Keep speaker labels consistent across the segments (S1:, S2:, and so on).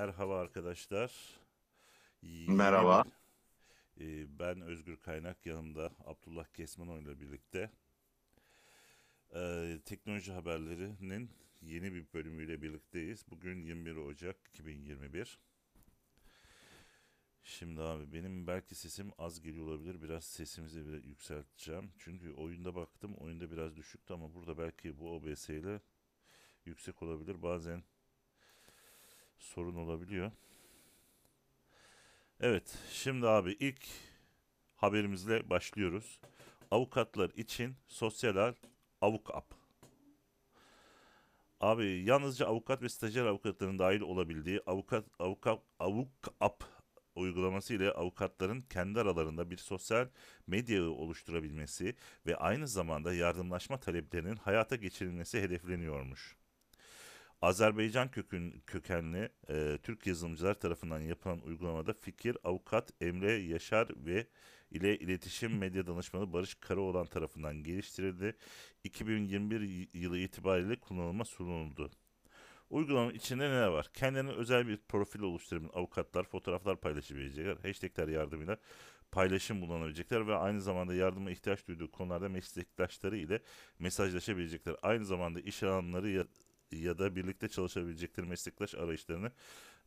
S1: Merhaba arkadaşlar.
S2: Merhaba.
S1: bir- e, ben Özgür Kaynak yanımda Abdullah Kesmanoğlu ile birlikte e, teknoloji haberlerinin yeni bir bölümüyle birlikteyiz. Bugün 21 Ocak 2021. Şimdi abi benim belki sesim az geliyor olabilir. Biraz sesimizi bir yükselteceğim. Çünkü oyunda baktım. Oyunda biraz düşüktü ama burada belki bu OBS ile yüksek olabilir. Bazen sorun olabiliyor. Evet, şimdi abi ilk haberimizle başlıyoruz. Avukatlar için sosyal Avukap. Abi yalnızca avukat ve stajyer avukatların dahil olabildiği avukat avukat Avukap uygulaması ile avukatların kendi aralarında bir sosyal medya oluşturabilmesi ve aynı zamanda yardımlaşma taleplerinin hayata geçirilmesi hedefleniyormuş. Azerbaycan kökün, kökenli e, Türk yazılımcılar tarafından yapılan uygulamada fikir avukat Emre Yaşar ve ile iletişim medya danışmanı Barış Karaoğlan tarafından geliştirildi. 2021 y- yılı itibariyle kullanıma sunuldu. Uygulamanın içinde neler var? Kendilerine özel bir profil oluşturabilen avukatlar fotoğraflar paylaşabilecekler. Hashtagler yardımıyla paylaşım bulunabilecekler ve aynı zamanda yardıma ihtiyaç duyduğu konularda meslektaşları ile mesajlaşabilecekler. Aynı zamanda iş alanları ya, da birlikte çalışabilecekleri meslektaş arayışlarını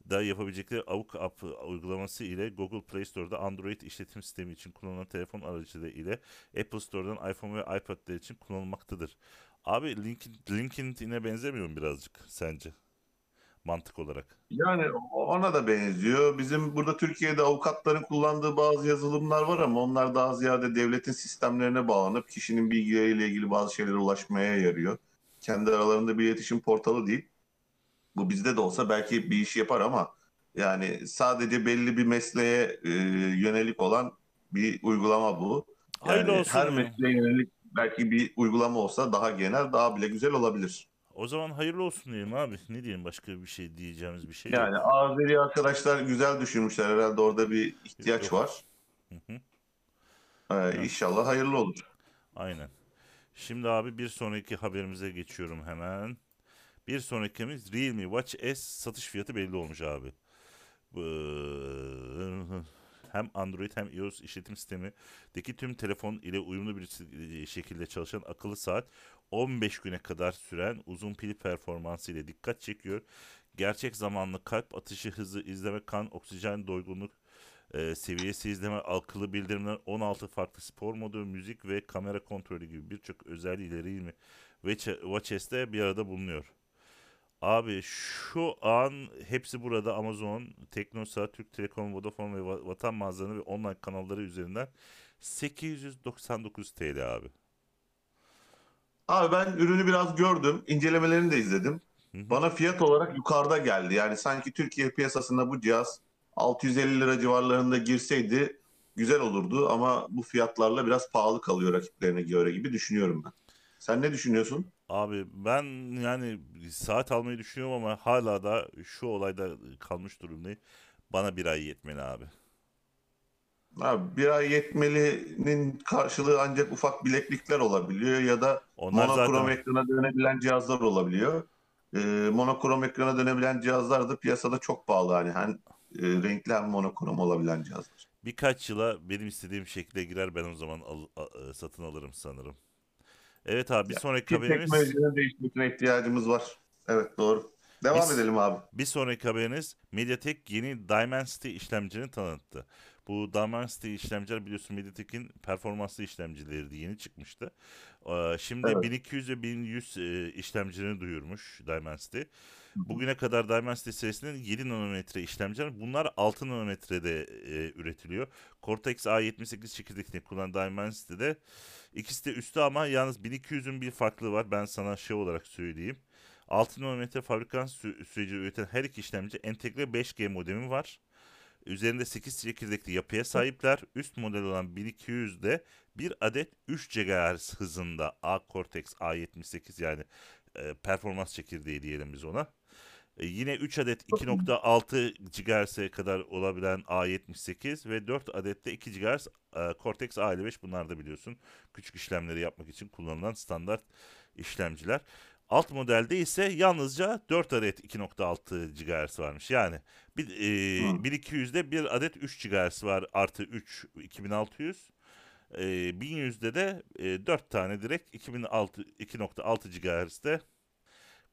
S1: da yapabilecekleri Avuk App uygulaması ile Google Play Store'da Android işletim sistemi için kullanılan telefon aracılığı ile Apple Store'dan iPhone ve iPad'ler için kullanılmaktadır. Abi Linkin, LinkedIn'e benzemiyor mu birazcık sence? Mantık olarak.
S2: Yani ona da benziyor. Bizim burada Türkiye'de avukatların kullandığı bazı yazılımlar var ama onlar daha ziyade devletin sistemlerine bağlanıp kişinin bilgileriyle ilgili bazı şeylere ulaşmaya yarıyor. Kendi aralarında bir iletişim portalı değil. Bu bizde de olsa belki bir iş yapar ama yani sadece belli bir mesleğe e, yönelik olan bir uygulama bu. Yani
S1: Hayırlı olsun.
S2: her mesleğe yönelik belki bir uygulama olsa daha genel, daha bile güzel olabilir.
S1: O zaman hayırlı olsun diyelim abi. Ne diyelim başka bir şey diyeceğimiz bir şey yok.
S2: Yani Azeri arkadaşlar güzel düşünmüşler. Herhalde orada bir ihtiyaç
S1: Yok.
S2: var.
S1: Hı hı.
S2: Ee, İnşallah hayırlı olur.
S1: Aynen. Şimdi abi bir sonraki haberimize geçiyorum hemen. Bir sonrakimiz Realme Watch S satış fiyatı belli olmuş abi. Hem Android hem iOS işletim sistemindeki tüm telefon ile uyumlu bir şekilde çalışan akıllı saat 15 güne kadar süren uzun pil performansı ile dikkat çekiyor. Gerçek zamanlı kalp atışı hızı izleme, kan, oksijen doygunluk e, seviyesi izleme, akıllı bildirimler, 16 farklı spor modu, müzik ve kamera kontrolü gibi birçok özelliğiyle Realme Watch Watch S'te bir arada bulunuyor. Abi şu an hepsi burada Amazon, Teknosa, Türk Telekom, Vodafone ve Va- Vatan mağazaları ve online kanalları üzerinden 899 TL abi.
S2: Abi ben ürünü biraz gördüm. incelemelerini de izledim.
S1: Hı hı.
S2: Bana fiyat olarak yukarıda geldi. Yani sanki Türkiye piyasasında bu cihaz 650 lira civarlarında girseydi güzel olurdu ama bu fiyatlarla biraz pahalı kalıyor rakiplerine göre gibi düşünüyorum ben. Sen ne düşünüyorsun?
S1: Abi ben yani saat almayı düşünüyorum ama hala da şu olayda kalmış durumdayım. Bana bir ay yetmeli abi.
S2: Abi bir ay yetmelinin karşılığı ancak ufak bileklikler olabiliyor ya da
S1: Onlar
S2: monokrom
S1: zaten
S2: ekrana dönebilen cihazlar olabiliyor. Ee, monokrom ekrana dönebilen cihazlar da piyasada çok pahalı. Hani hem e, renkli hem monokrom olabilen cihazlar.
S1: birkaç yıla benim istediğim şekilde girer ben o zaman al- a- e, satın alırım sanırım. Evet abi bir sonraki
S2: Ki
S1: haberimiz
S2: teknolojinin değişmesine ihtiyacımız var. Evet doğru. Devam
S1: Biz-
S2: edelim abi.
S1: bir sonraki haberiniz MediaTek yeni Dimensity işlemcini tanıttı. Bu Dimensity işlemciler biliyorsun MediaTek'in performanslı işlemcileri yeni çıkmıştı. Şimdi
S2: Evet.
S1: 1200 ve 1100 e, işlemcilerini duyurmuş Dimensity. Bugüne kadar Dimensity serisinin 7 nanometre işlemciler. Bunlar 6 nanometrede e, üretiliyor. Cortex A78 çekirdekini kullanan Dimensity'de ikisi de üstü ama yalnız 1200'ün bir farklılığı var. Ben sana şey olarak söyleyeyim. 6 nanometre fabrikant sü- süreci üreten her iki işlemci entegre 5G modemi var. Üzerinde 8 çekirdekli yapıya sahipler. Üst model olan 1200'de bir adet 3 GHz hızında A Cortex A78 yani e, performans çekirdeği diyelim biz ona. E, yine 3 adet 2.6 GHz'e kadar olabilen A78 ve 4 adet de 2 GHz e, Cortex A55 bunlar da biliyorsun küçük işlemleri yapmak için kullanılan standart işlemciler. Alt modelde ise yalnızca 4 adet 2.6 GHz varmış. Yani bir, e,
S2: Hı.
S1: 1200'de bir adet 3 GHz var artı 3 2600. E, 1100'de de e, 4 tane direkt 2006 2.6 GHz'de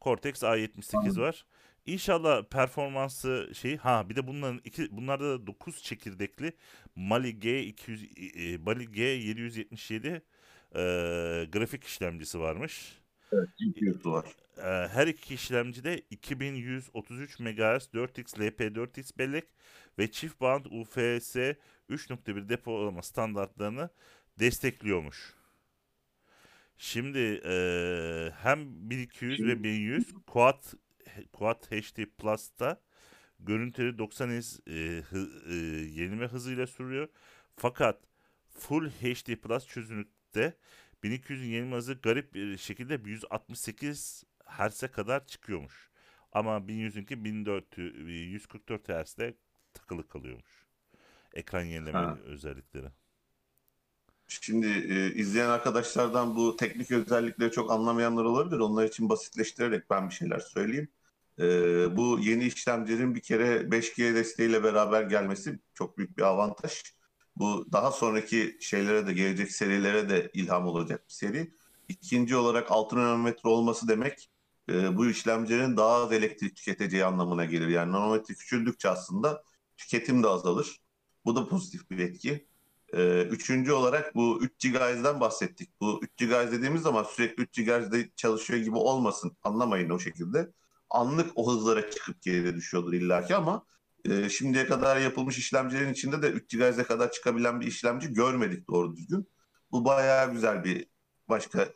S1: Cortex A78 var. İnşallah performansı şey ha bir de bunların iki bunlarda da 9 çekirdekli Mali G200 e, Mali G777 e, grafik işlemcisi varmış.
S2: GPU'su var.
S1: Ee, her iki işlemci de 2133 MHz 4x LP4x bellek ve çift band UFS 3.1 depolama standartlarını destekliyormuş. Şimdi eee, hem 1200 ve 1100 Quad Quad HD Plus'ta görüntüleri 90 Hz e, hı- e, yenileme hızıyla sürüyor. Fakat Full HD Plus çözünürlükte 1200'ün yenileme hızı garip bir şekilde 168 Hz'e kadar çıkıyormuş. Ama 1100'ünki 1400 144 Hz'de takılı kalıyormuş. Ekran yenileme
S2: Ha.
S1: özellikleri.
S2: Şimdi e, izleyen arkadaşlardan bu teknik özellikleri çok anlamayanlar olabilir. Onlar için basitleştirerek ben bir şeyler söyleyeyim. E, bu yeni işlemcilerin bir kere 5G desteğiyle beraber gelmesi çok büyük bir avantaj. Bu daha sonraki şeylere de gelecek serilere de ilham olacak bir seri. İkinci olarak 6 nanometre olması demek e, bu işlemcilerin daha az elektrik tüketeceği anlamına gelir. Yani nanometre küçüldükçe aslında tüketim de azalır. Bu da pozitif bir etki. Ee, üçüncü olarak bu 3 GHz'den bahsettik. Bu 3 GHz dediğimiz zaman sürekli 3 GHz'de çalışıyor gibi olmasın. Anlamayın o şekilde. Anlık o hızlara çıkıp geriye düşüyordur illaki ama e, şimdiye kadar yapılmış işlemcilerin içinde de 3 GHz'e kadar çıkabilen bir işlemci görmedik doğru düzgün. Bu bayağı güzel bir başka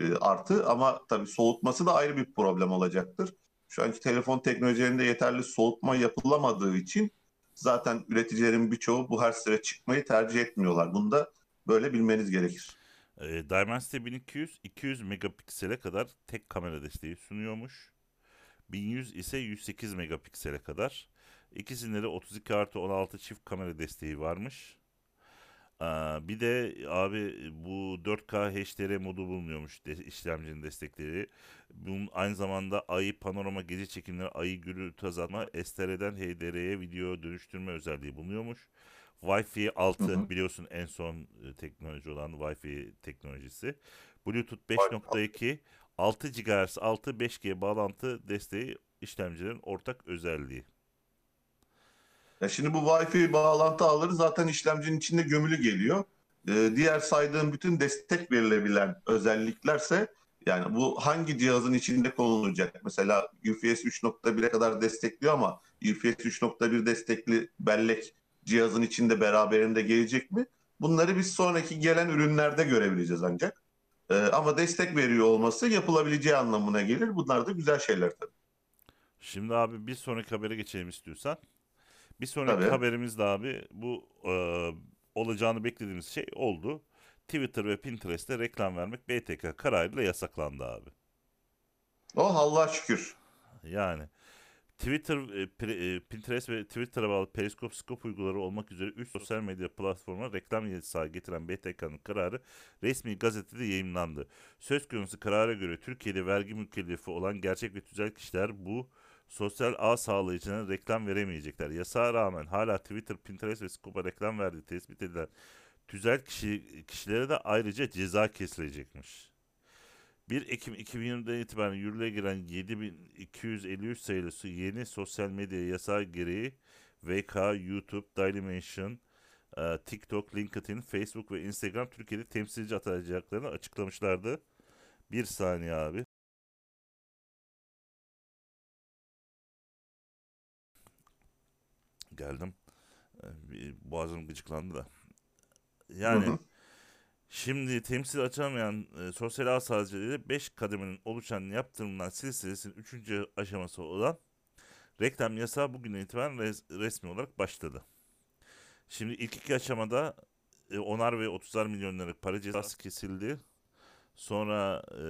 S2: e, artı ama tabii soğutması da ayrı bir problem olacaktır. Şu anki telefon teknolojilerinde yeterli soğutma yapılamadığı için zaten üreticilerin birçoğu bu hertzlere çıkmayı tercih etmiyorlar. Bunu da böyle bilmeniz gerekir.
S1: E, Dimensity 1200 200 megapiksele kadar tek kamera desteği sunuyormuş. 1100 ise 108 megapiksele kadar. İkisinde de 32 artı 16 çift kamera desteği varmış. Aa, bir de abi bu 4K HDR modu bulunuyormuş de, işlemcinin destekleri. Bunun aynı zamanda ayı panorama gece çekimleri, ayı gürültü azaltma, STR'den HDR'ye video dönüştürme özelliği bulunuyormuş. Wi-Fi 6
S2: Hı hı.
S1: biliyorsun en son e, teknoloji olan Wi-Fi teknolojisi. Bluetooth 5.2 6 GHz 6 5G bağlantı desteği işlemcilerin ortak özelliği.
S2: Ya şimdi bu Wi-Fi bağlantı ağları zaten işlemcinin içinde gömülü geliyor. Ee, diğer saydığım bütün destek verilebilen özelliklerse yani bu hangi cihazın içinde konulacak? Mesela UFS 3.1'e kadar destekliyor ama UFS 3.1 destekli bellek cihazın içinde beraberinde gelecek mi? Bunları biz sonraki gelen ürünlerde görebileceğiz ancak. Ee, ama destek veriyor olması yapılabileceği anlamına gelir. Bunlar da güzel şeyler tabii.
S1: Şimdi abi bir sonraki habere geçelim istiyorsan. Bir sonraki
S2: Tabii.
S1: haberimiz de abi bu e, olacağını beklediğimiz şey oldu. Twitter ve Pinterest'te reklam vermek BTK kararıyla yasaklandı abi.
S2: Oh Allah'a şükür.
S1: Yani Twitter, e, e, Pinterest ve Twitter'a bağlı Periscope, Scope uyguları olmak üzere 3 sosyal medya platformuna reklam yasağı getiren BTK'nın kararı resmi gazetede yayımlandı. Söz konusu karara göre Türkiye'de vergi mükellefi olan gerçek ve tüzel kişiler bu sosyal ağ sağlayıcına reklam veremeyecekler. Yasağa rağmen hala Twitter, Pinterest ve Scope'a reklam verdiği tespit edilen tüzel kişi, kişilere de ayrıca ceza kesilecekmiş. 1 Ekim 2020'den itibaren yürürlüğe giren 7253 sayılı yeni sosyal medya yasağı gereği VK, YouTube, Dailymotion, e, TikTok, LinkedIn, Facebook ve Instagram Türkiye'de temsilci atayacaklarını açıklamışlardı. Bir saniye abi. Geldim. E, bir Boğazım gıcıklandı da. Yani
S2: Hı hı.
S1: Şimdi temsil açamayan e, sosyal ağ sağlayıcıları 5 kademenin oluşan yaptırımlar silsilesinin 3. aşaması olan reklam yasağı bugünden itibaren res- resmi olarak başladı. Şimdi ilk iki aşamada e, onar ve 30'ar milyon liralık para cezası kesildi. Sonra e,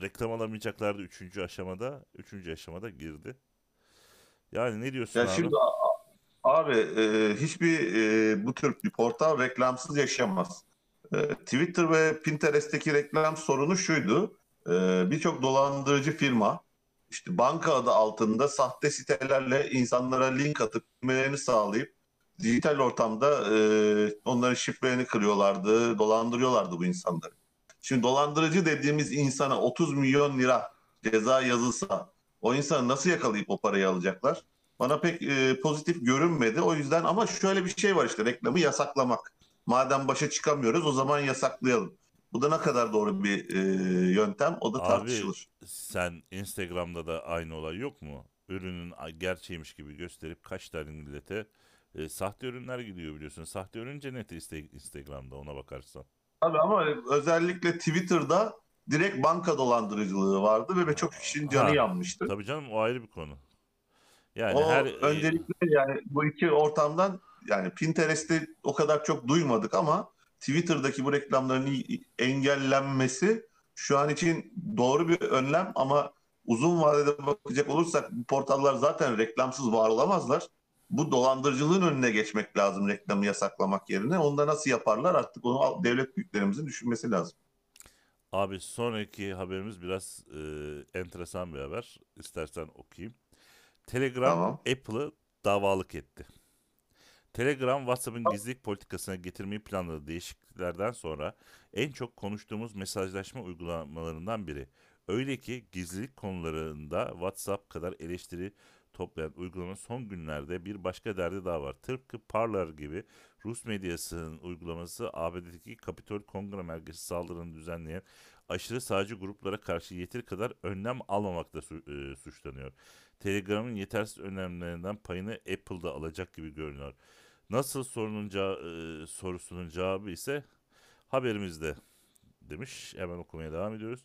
S1: reklam alamayacaklardı 3. aşamada. 3. aşamada girdi. Yani ne diyorsun
S2: Ya
S1: abi?
S2: şimdi abi e, hiçbir e, bu tür bir portal reklamsız yaşamaz. E, Twitter ve Pinterest'teki reklam sorunu şuydu. Ee, Birçok dolandırıcı firma işte banka adı altında sahte sitelerle insanlara link atıp girmelerini sağlayıp dijital ortamda e, onların şifrelerini kırıyorlardı, dolandırıyorlardı bu insanları. Şimdi dolandırıcı dediğimiz insana 30 milyon lira ceza yazılsa o insanı nasıl yakalayıp o parayı alacaklar? Bana pek e, pozitif görünmedi. O yüzden ama şöyle bir şey var işte reklamı yasaklamak. Madem başa çıkamıyoruz o zaman yasaklayalım. Bu da ne kadar doğru bir e, yöntem o da
S1: Abi,
S2: tartışılır.
S1: Sen Instagram'da da aynı olay yok mu? Ürünün gerçeğiymiş gibi gösterip kaç tane millete e, sahte ürünler gidiyor biliyorsun. Sahte ürün cenneti Instagram'da ona bakarsan.
S2: Tabii ama özellikle Twitter'da direkt banka dolandırıcılığı vardı ve çok kişinin canı
S1: Ha,
S2: yanmıştı.
S1: Tabii canım o ayrı bir konu. Yani
S2: o
S1: her e,
S2: öncelikle yani bu iki ortamdan yani Pinterest'te o kadar çok duymadık ama Twitter'daki bu reklamların engellenmesi şu an için doğru bir önlem ama uzun vadede bakacak olursak bu portallar zaten reklamsız var olamazlar. Bu dolandırıcılığın önüne geçmek lazım reklamı yasaklamak yerine. Onu da nasıl yaparlar artık onu devlet büyüklerimizin düşünmesi lazım.
S1: Abi sonraki haberimiz biraz e, enteresan bir haber. İstersen okuyayım. Telegram
S2: Tamam.
S1: Apple'ı davalık etti. Telegram WhatsApp'ın gizlilik politikasına getirmeyi planladığı değişikliklerden sonra en çok konuştuğumuz mesajlaşma uygulamalarından biri. Öyle ki gizlilik konularında WhatsApp kadar eleştiri toplayan uygulama son günlerde bir başka derdi daha var. Tıpkı Parler gibi Rus medyasının uygulaması ABD'deki Kapitol Kongre Merkezi saldırını düzenleyen aşırı sağcı gruplara karşı yeteri kadar önlem almamakla su- e, suçlanıyor. Telegram'ın yetersiz önlemlerinden payını Apple'da alacak gibi görünüyor. Nasıl sorunun e, sorusunun cevabı ise haberimizde demiş. Hemen okumaya devam ediyoruz.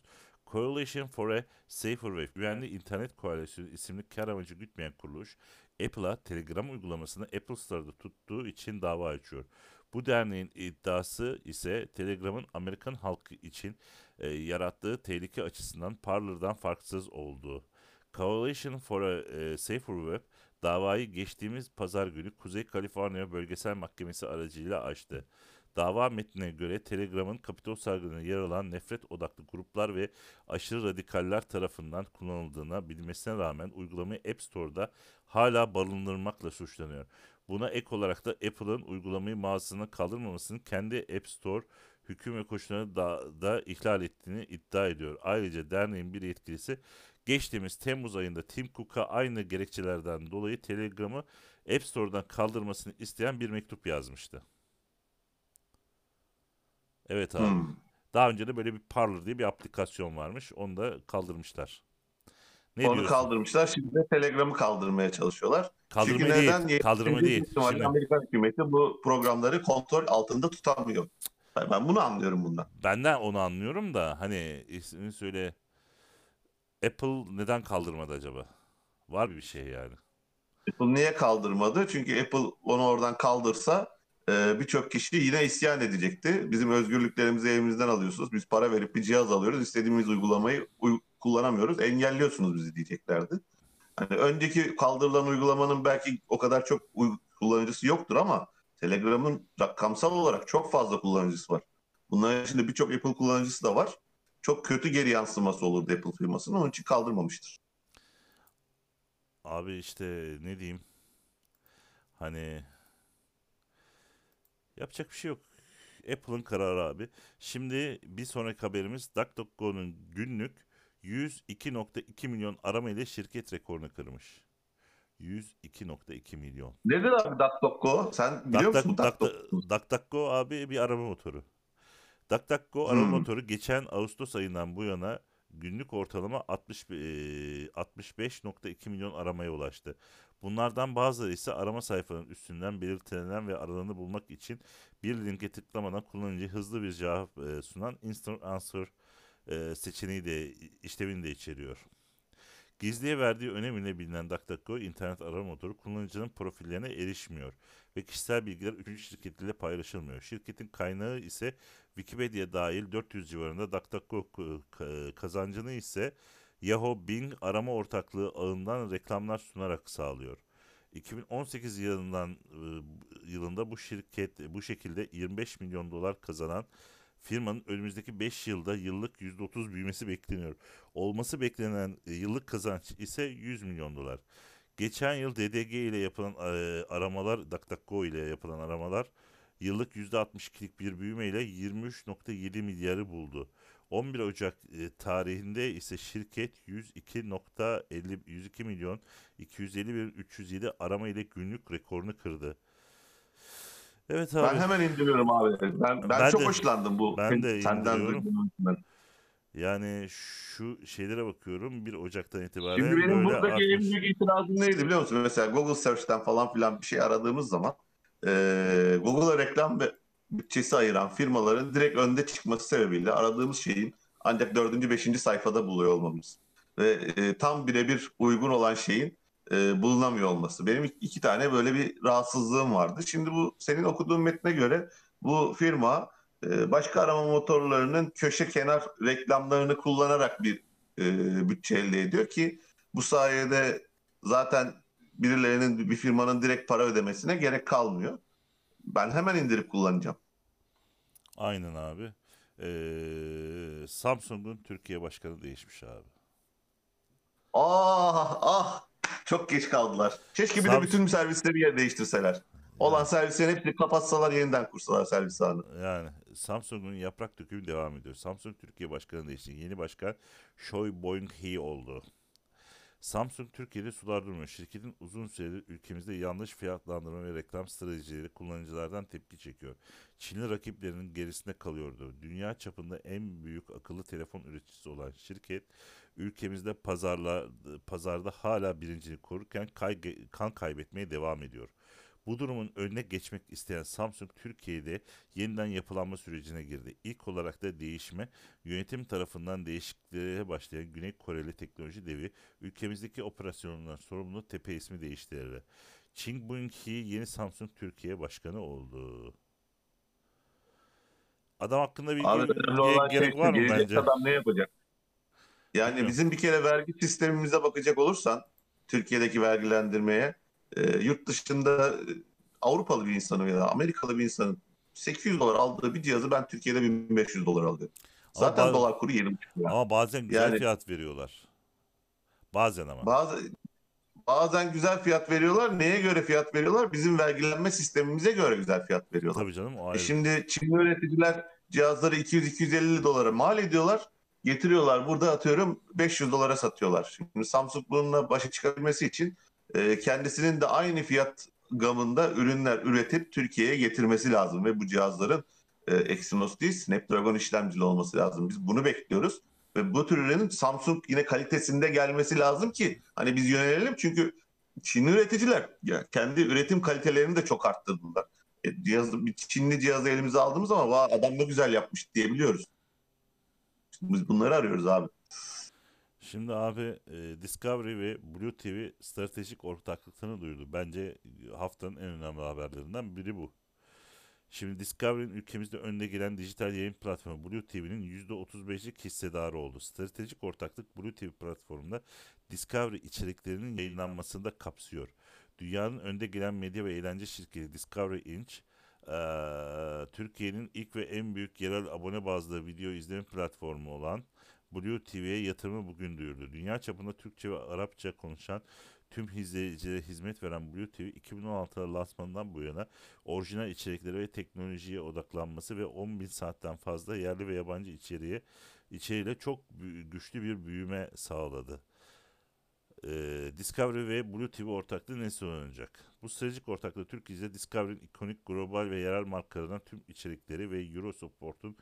S1: Coalition for a Safer Web, Güvenli İnternet Koalisyonu isimli kar amacı gütmeyen kuruluş, Apple'a Telegram uygulamasını Apple Store'da tuttuğu için dava açıyor. Bu derneğin iddiası ise Telegram'ın Amerikan halkı için e, yarattığı tehlike açısından Parler'dan farksız olduğu. Coalition for a e, Safer Web davayı geçtiğimiz pazar günü Kuzey Kaliforniya Bölgesel Mahkemesi aracıyla açtı. Dava metnine göre Telegram'ın Kapitol salgınında yer alan nefret odaklı gruplar ve aşırı radikaller tarafından kullanıldığına bilmesine rağmen uygulamayı App Store'da hala barındırmakla suçlanıyor. Buna ek olarak da Apple'ın uygulamayı mağazasına kaldırmamasının kendi App Store hüküm ve koşullarını da, da ihlal ettiğini iddia ediyor. Ayrıca derneğin bir yetkilisi geçtiğimiz Temmuz ayında Tim Cook'a aynı gerekçelerden dolayı Telegram'ı App Store'dan kaldırmasını isteyen bir mektup yazmıştı. Evet abi.
S2: Hmm.
S1: Daha önce de böyle bir Parler diye bir aplikasyon varmış. Onu da kaldırmışlar. Ne
S2: Onu
S1: diyorsun?
S2: kaldırmışlar. Şimdi de Telegram'ı kaldırmaya çalışıyorlar.
S1: Kaldırma
S2: Çünkü
S1: değil.
S2: neden?
S1: Kaldırma
S2: Çünkü
S1: değil. Şimdi
S2: Amerikan hükümeti bu programları kontrol altında tutamıyor. Ben ben bunu anlıyorum bundan.
S1: benden onu anlıyorum da hani ismini söyle. Apple neden kaldırmadı acaba? Var bir şey yani.
S2: Apple niye kaldırmadı? Çünkü Apple onu oradan kaldırsa e, birçok kişi yine isyan edecekti. Bizim özgürlüklerimizi elimizden alıyorsunuz. Biz para verip bir cihaz alıyoruz. İstediğimiz uygulamayı uy- kullanamıyoruz. Engelliyorsunuz bizi diyeceklerdi. Hani önceki kaldırılan uygulamanın belki o kadar çok uy- kullanıcısı yoktur ama Telegram'ın rakamsal olarak çok fazla kullanıcısı var. Bunların içinde birçok Apple kullanıcısı da var. Çok kötü geri yansıması olurdu Apple firmasının. Onun için kaldırmamıştır.
S1: Abi işte ne diyeyim? Hani yapacak bir şey yok. Apple'ın kararı abi. Şimdi bir sonraki haberimiz DuckDuckGo'nun günlük 102.2 milyon arama ile şirket rekorunu kırmış. 102.2 milyon.
S2: Nedir abi DuckDuckGo? Sen biliyor
S1: Duck-
S2: musun
S1: Duck-
S2: DuckDuckGo?
S1: Duck- DuckDuckGo abi bir arama motoru. DuckDuckGo arama
S2: Hmm.
S1: motoru geçen Ağustos ayından bu yana günlük ortalama 60 eee, 65.2 milyon aramaya ulaştı. Bunlardan bazıları ise arama sayfalarının üstünden belirtilen ve arananı bulmak için bir linke tıklamadan kullanıcıya hızlı bir cevap eee, sunan Instant Answer eee, seçeneği de işlevini de içeriyor. Gizliye verdiği önem ile bilinen DuckDuckGo internet arama motoru kullanıcının profillerine erişmiyor ve kişisel bilgiler üçüncü şirketleriyle paylaşılmıyor. Şirketin kaynağı ise Wikipedia dahil 400 civarında DuckDuckGo kazancını ise Yahoo Bing arama ortaklığı ağından reklamlar sunarak sağlıyor. 2018 yılından ıı, yılında bu şirket bu şekilde 25 milyon dolar kazanan Firmanın önümüzdeki 5 yılda yıllık %30 büyümesi bekleniyor. Olması beklenen e, yıllık kazanç ise 100 milyon dolar. Geçen yıl DDG ile yapılan e, aramalar, DuckDuckGo ile yapılan aramalar yıllık %62'lik bir büyümeyle 23.7 milyarı buldu. 11 Ocak e, tarihinde ise şirket 102.50 102 milyon 250 bin 307 arama ile günlük rekorunu kırdı. Evet abi.
S2: Ben hemen indiriyorum abi. Ben, ben,
S1: Ben
S2: çok
S1: de-
S2: hoşlandım bu.
S1: ben de
S2: senden duyduğum.
S1: Yani şu şeylere bakıyorum 1 Ocak'tan itibaren
S2: Şimdi benim
S1: böyle
S2: buradaki en büyük itirazım neydi biliyor musun? Mesela Google Search'ten falan filan bir şey aradığımız zaman eee Google'a reklam ve bütçesi ayıran firmaların direkt önde çıkması sebebiyle aradığımız şeyin ancak dördüncü, beşinci sayfada buluyor olmamız. Ve e, tam birebir uygun olan şeyin e, bulunamıyor olması. Benim iki- tane böyle bir rahatsızlığım vardı. Şimdi bu senin okuduğun metne göre bu firma e, başka arama motorlarının köşe kenar reklamlarını kullanarak bir e, bütçe elde ediyor ki bu sayede zaten birilerinin bir firmanın direkt para ödemesine gerek kalmıyor. Ben hemen indirip kullanacağım.
S1: Aynen abi. Ee, Samsung'un Türkiye başkanı değişmiş abi.
S2: Ah ah çok geç kaldılar. Keşke bir de
S1: Sam-
S2: bütün servisleri yer değiştirseler. Olan servislerin hepsini kapatsalar yeniden kursalar servis ağını.
S1: Yani Samsung'un yaprak dökümü devam ediyor. Samsung Türkiye Başkanı değişti. Yeni başkan Choi Boyong-hee oldu. Samsung Türkiye'de sular durmuyor. Şirketin uzun süredir ülkemizde yanlış fiyatlandırma ve reklam stratejileri kullanıcılardan tepki çekiyor. Çinli rakiplerinin gerisinde kalıyordu. Dünya çapında en büyük akıllı telefon üreticisi olan şirket ülkemizde pazarla, pazarda hala birinciliği korurken kay- kan kaybetmeye devam ediyor. Bu durumun önüne geçmek isteyen Samsung Türkiye'de yeniden yapılanma sürecine girdi. İlk olarak da değişme yönetim tarafından değişikliklere başlayan Güney Koreli teknoloji devi ülkemizdeki operasyonlarından sorumlu tepe ismi değiştirildi. Ching Boon-hee yeni Samsung Türkiye Başkanı oldu. Adam hakkında bilgi
S2: Abi şey
S1: gerek
S2: şu,
S1: var mı bence?
S2: adam ne yapacak? Yani
S1: Bilmiyorum.
S2: bizim bir kere vergi sistemimize bakacak olursan Türkiye'deki vergilendirmeye e, yurt dışında e, Avrupalı bir insanın ya da Amerikalı bir insanın 800 dolar aldığı bir cihazı ben Türkiye'de 1500 dolar alıyorum.
S1: Ama
S2: Zaten
S1: bazı-
S2: dolar kuru 20 lira.
S1: Ama bazen güzel
S2: Yani-
S1: fiyat veriyorlar. Bazen ama.
S2: Bazı bazen güzel fiyat veriyorlar. Neye göre fiyat veriyorlar? Bizim vergilenme sistemimize göre güzel fiyat veriyorlar.
S1: Tabii canım o
S2: E
S1: ayrı.
S2: şimdi Çinli üreticiler cihazları 200-250 dolara mal ediyorlar. Getiriyorlar burada atıyorum 500 dolara satıyorlar. Şimdi Samsung bununla başa çıkabilmesi için e, kendisinin de aynı fiyat gamında ürünler üretip Türkiye'ye getirmesi lazım. Ve bu cihazların e, Exynos değil Snapdragon işlemcili olması lazım. Biz bunu bekliyoruz. Ve bu tür ürünün Samsung yine kalitesinde gelmesi lazım ki hani biz yönelelim çünkü Çinli üreticiler ya kendi üretim kalitelerini de çok arttırdılar. E, cihazı, bir Çinli cihazı elimize aldığımız zaman adam ne güzel yapmış diyebiliyoruz. Biz bunları arıyoruz abi.
S1: Şimdi abi e, Discovery ve Blue TV stratejik ortaklıklarını duyurdu. Bence haftanın en önemli haberlerinden biri bu. Şimdi Discovery'nin ülkemizde önde gelen dijital yayın platformu Blue TV'nin %35'lik hissedarı oldu. Stratejik ortaklık Blue TV platformunda Discovery içeriklerinin yayınlanmasını da kapsıyor. Dünyanın önde gelen medya ve eğlence şirketi Discovery Inc. eee, Türkiye'nin ilk ve en büyük yerel abone bazlı video izleme platformu olan Blue TV'ye yatırımı bugün duyurdu. Dünya çapında Türkçe ve Arapça konuşan tüm izleyicilere hizmet veren Blue TV 2016'da lansmanından bu yana orijinal içeriklere ve teknolojiye odaklanması ve 10.000 saatten fazla yerli ve yabancı içeriğe içeriğiyle çok güçlü bir büyüme sağladı. Ee, Discovery ve Blue TV ortaklığı ne sağlanacak? Bu stratejik ortaklığı Türkiye'de Discovery'nin ikonik global ve yerel markalarından tüm içerikleri ve Eurosport'un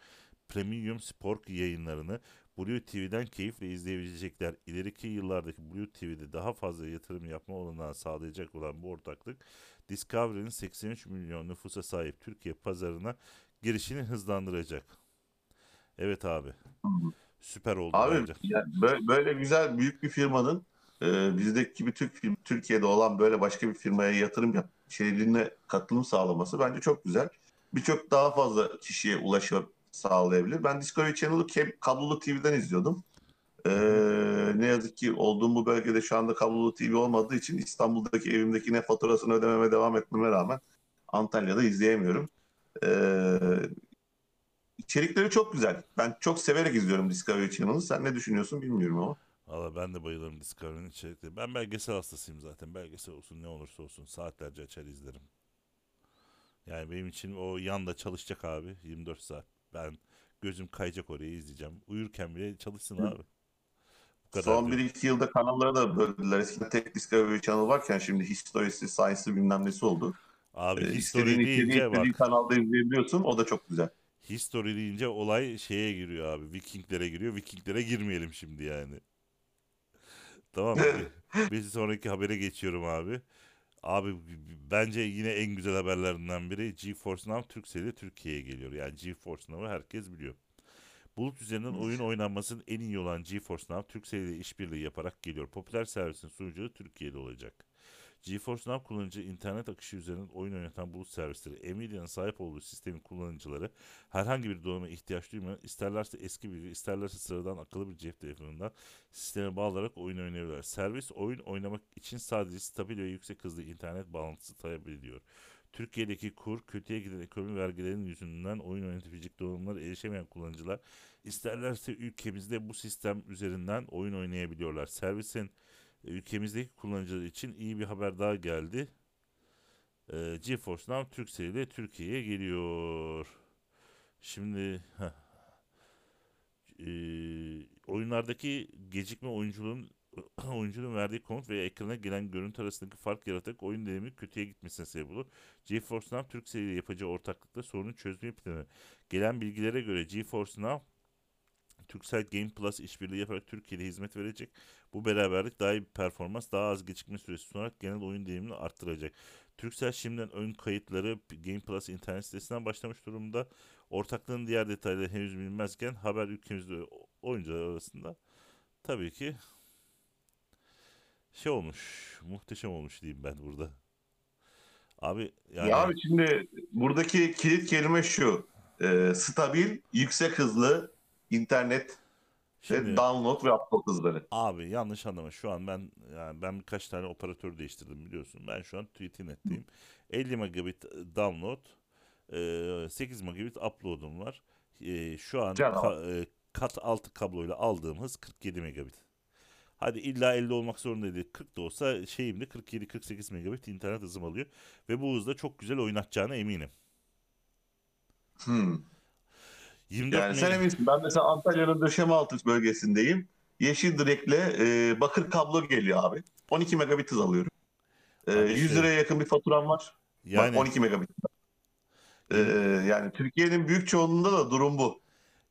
S1: premium spor yayınlarını Blue TV'den keyifle izleyebilecekler. İleriki yıllardaki Blue TV'de daha fazla yatırım yapma olanağı sağlayacak olan bu ortaklık Discovery'nin 83 milyon nüfusa sahip Türkiye pazarına girişini hızlandıracak. Evet abi. Süper oldu
S2: Abi
S1: bence.
S2: yani böyle, böyle güzel büyük bir firmanın e, bizdeki gibi Türk Türkiye'de olan böyle başka bir firmaya yatırım yap şeylerine katılım sağlaması bence çok güzel. Birçok daha fazla kişiye ulaşım sağlayabilir. Ben Discovery Channel'ı kablolu TV'den izliyordum. E, ne yazık ki olduğum bu bölgede şu anda kablolu TV olmadığı için İstanbul'daki evimdeki ne faturasını ödememe devam etmeme rağmen Antalya'da izleyemiyorum. E, içerikleri çok güzel. Ben çok severek izliyorum Discovery Channel'ı. Sen ne düşünüyorsun bilmiyorum ama.
S1: Valla ben de bayılırım Discovery'nin içerikleri. Ben belgesel hastasıyım zaten. Belgesel olsun ne olursa olsun saatlerce açar izlerim. Yani benim için o yanda çalışacak abi 24 saat. Ben gözüm kayacak oraya izleyeceğim. Uyurken bile çalışsın
S2: Hı.
S1: abi. Bu kadar
S2: Son
S1: diyorum.
S2: 1-2 yılda kanalları da böldüler. Eskiden tek Discovery Channel varken şimdi History'si, Science'ı bilmem nesi oldu.
S1: Abi
S2: Ee,
S1: history deyince
S2: istediğin
S1: bak.
S2: kanalda izleyebiliyorsun. O da çok güzel.
S1: History deyince olay şeye giriyor abi. Vikinglere giriyor. Vikinglere girmeyelim şimdi yani. Tamam mı? Bir sonraki habere geçiyorum abi. Abi bence yine en güzel haberlerinden biri GeForce Now Turkcell'e Türkiye'ye geliyor. Yani GeForce Now'ı herkes biliyor. Bulut üzerinden oyun oynanmasının en iyi olan GeForce Now Turkcell ile işbirliği yaparak geliyor. Popüler servisin sunucusu Türkiye'de olacak. GeForce Now kullanıcı internet akışı üzerinden oyun oynatan bulut servisleri, Nvidia'nın sahip olduğu sistemin kullanıcıları herhangi bir donanıma ihtiyaç duymayan, isterlerse eski bir, isterlerse sıradan akıllı bir cep telefonundan sisteme bağlanarak oyun oynayabilirler. Servis oyun oynamak için sadece stabil ve yüksek hızlı internet bağlantısı talep ediyor. Türkiye'deki kur, kötüye giden ekonomi vergilerinin yüzünden oyun oynatabilecek donanımlara erişemeyen kullanıcılar isterlerse ülkemizde bu sistem üzerinden oyun oynayabiliyorlar. Servisin ülkemizdeki kullanıcılar için iyi bir haber daha geldi. Ee, GeForce Now Turkcell ile Türkiye'ye geliyor. Şimdi heh. Ee, oyunlardaki gecikme oyunculuğun oyuncunun verdiği komut ve ekrana gelen görüntü arasındaki fark yaratarak oyun deneyimi kötüye gitmesine sebep olur. GeForce Now Turkcell ile yapacağı ortaklıkta sorunu çözmeyi planı. Gelen bilgilere göre GeForce Now Turkcell Game Plus işbirliği yaparak Türkiye'de hizmet verecek. Bu beraberlik daha iyi bir performans, daha az gecikme süresi sunarak genel oyun deneyimini arttıracak. Turkcell şimdiden ön kayıtları Game Plus internet sitesinden başlamış durumda. Ortaklığın diğer detayları henüz bilinmezken haber ülkemizde oyuncular arasında tabii ki şey olmuş, muhteşem olmuş diyeyim ben burada. Abi yani
S2: Ya abi şimdi buradaki kilit kelime şu. Ee, stabil, yüksek hızlı internet
S1: şimdi
S2: download ve upload hızları.
S1: Abi yanlış anlama. Şu an ben yani ben birkaç tane operatör değiştirdim biliyorsun. Ben şu an TweetNet'teyim. 50 megabit download, e, 8 megabit upload'um var. E, Şu an ka- e, kat altı kabloyla aldığım hız 47 megabit. Hadi illa 50 olmak zorunda değil. 40 da olsa şeyimde 47-48 megabit internet hızım alıyor. Ve bu hızda çok güzel oynatacağına eminim.
S2: Hmm.
S1: 24
S2: Yani sen eminsin. Ben mesela Antalya'nın Döşemealtı bölgesindeyim. Yeşil direkle e, bakır kablo geliyor abi. 12 megabit hız alıyorum. E,
S1: Abi
S2: 100
S1: işte-
S2: liraya yakın bir faturam var.
S1: yani
S2: Bak 12 megabit. E, yani Türkiye'nin büyük çoğunluğunda da durum bu.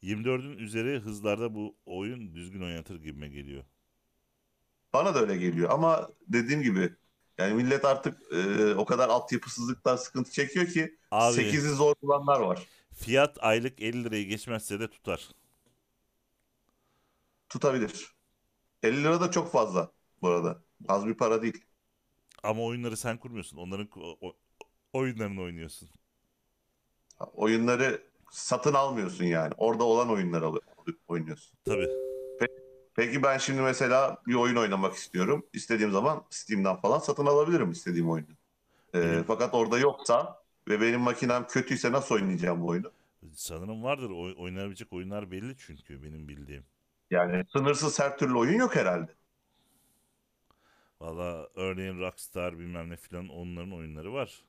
S1: 24'ün üzeri hızlarda bu oyun düzgün oynatır gibime geliyor.
S2: Bana da öyle geliyor ama dediğim gibi yani millet artık e, o kadar altyapısızlıktan sıkıntı çekiyor ki
S1: Abi
S2: 8'i zor bulanlar var.
S1: Fiyat aylık 50 lirayı geçmezse de tutar.
S2: Tutabilir. 50 lira da çok fazla bu arada. Az bir para değil.
S1: Ama oyunları sen kurmuyorsun. Onların o- oyunlarını oynuyorsun.
S2: Oyunları satın almıyorsun yani. Orada olan oyunları oynuyorsun.
S1: Tabii.
S2: Peki ben şimdi mesela bir oyun oynamak istiyorum. İstediğim zaman Steam'den falan satın alabilirim istediğim oyunu. Ee,
S1: Evet.
S2: Fakat orada yoksa ve benim makinem kötüyse nasıl oynayacağım bu oyunu?
S1: Sanırım vardır. Oy- oynanabilecek oyunlar belli çünkü benim bildiğim.
S2: Yani sınırsız her türlü oyun yok herhalde.
S1: Valla örneğin Rockstar bilmem ne filan onların oyunları var.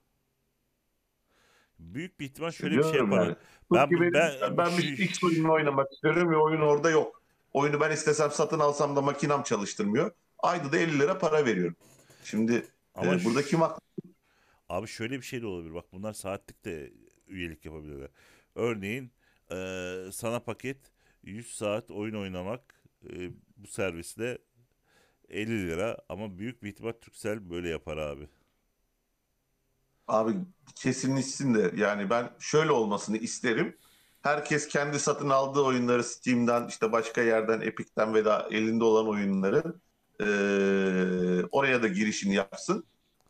S1: Büyük bir ihtimal şöyle bir şey yapar.
S2: yani.
S1: Ben-
S2: Ben, ben,
S1: ben-
S2: bir X oyununu oynamak istiyorum ve oyun orada yok. Oyunu ben istesem satın alsam da makinem çalıştırmıyor. Ayda da 50 lira para veriyorum. Şimdi
S1: Ama
S2: e, burada
S1: şu-
S2: kim haklı?
S1: Abi şöyle bir şey de olabilir. Bak bunlar saatlik de üyelik yapabilirler. Örneğin eee, sana paket 100 saat oyun oynamak eee, bu servisle 50 lira ama büyük bir ihtimal Turkcell böyle yapar abi.
S2: Abi kesinleşsin de yani ben şöyle olmasını isterim. Herkes kendi satın aldığı oyunları Steam'den işte başka yerden Epic'ten ve da elinde olan oyunları eee, oraya da girişini yapsın.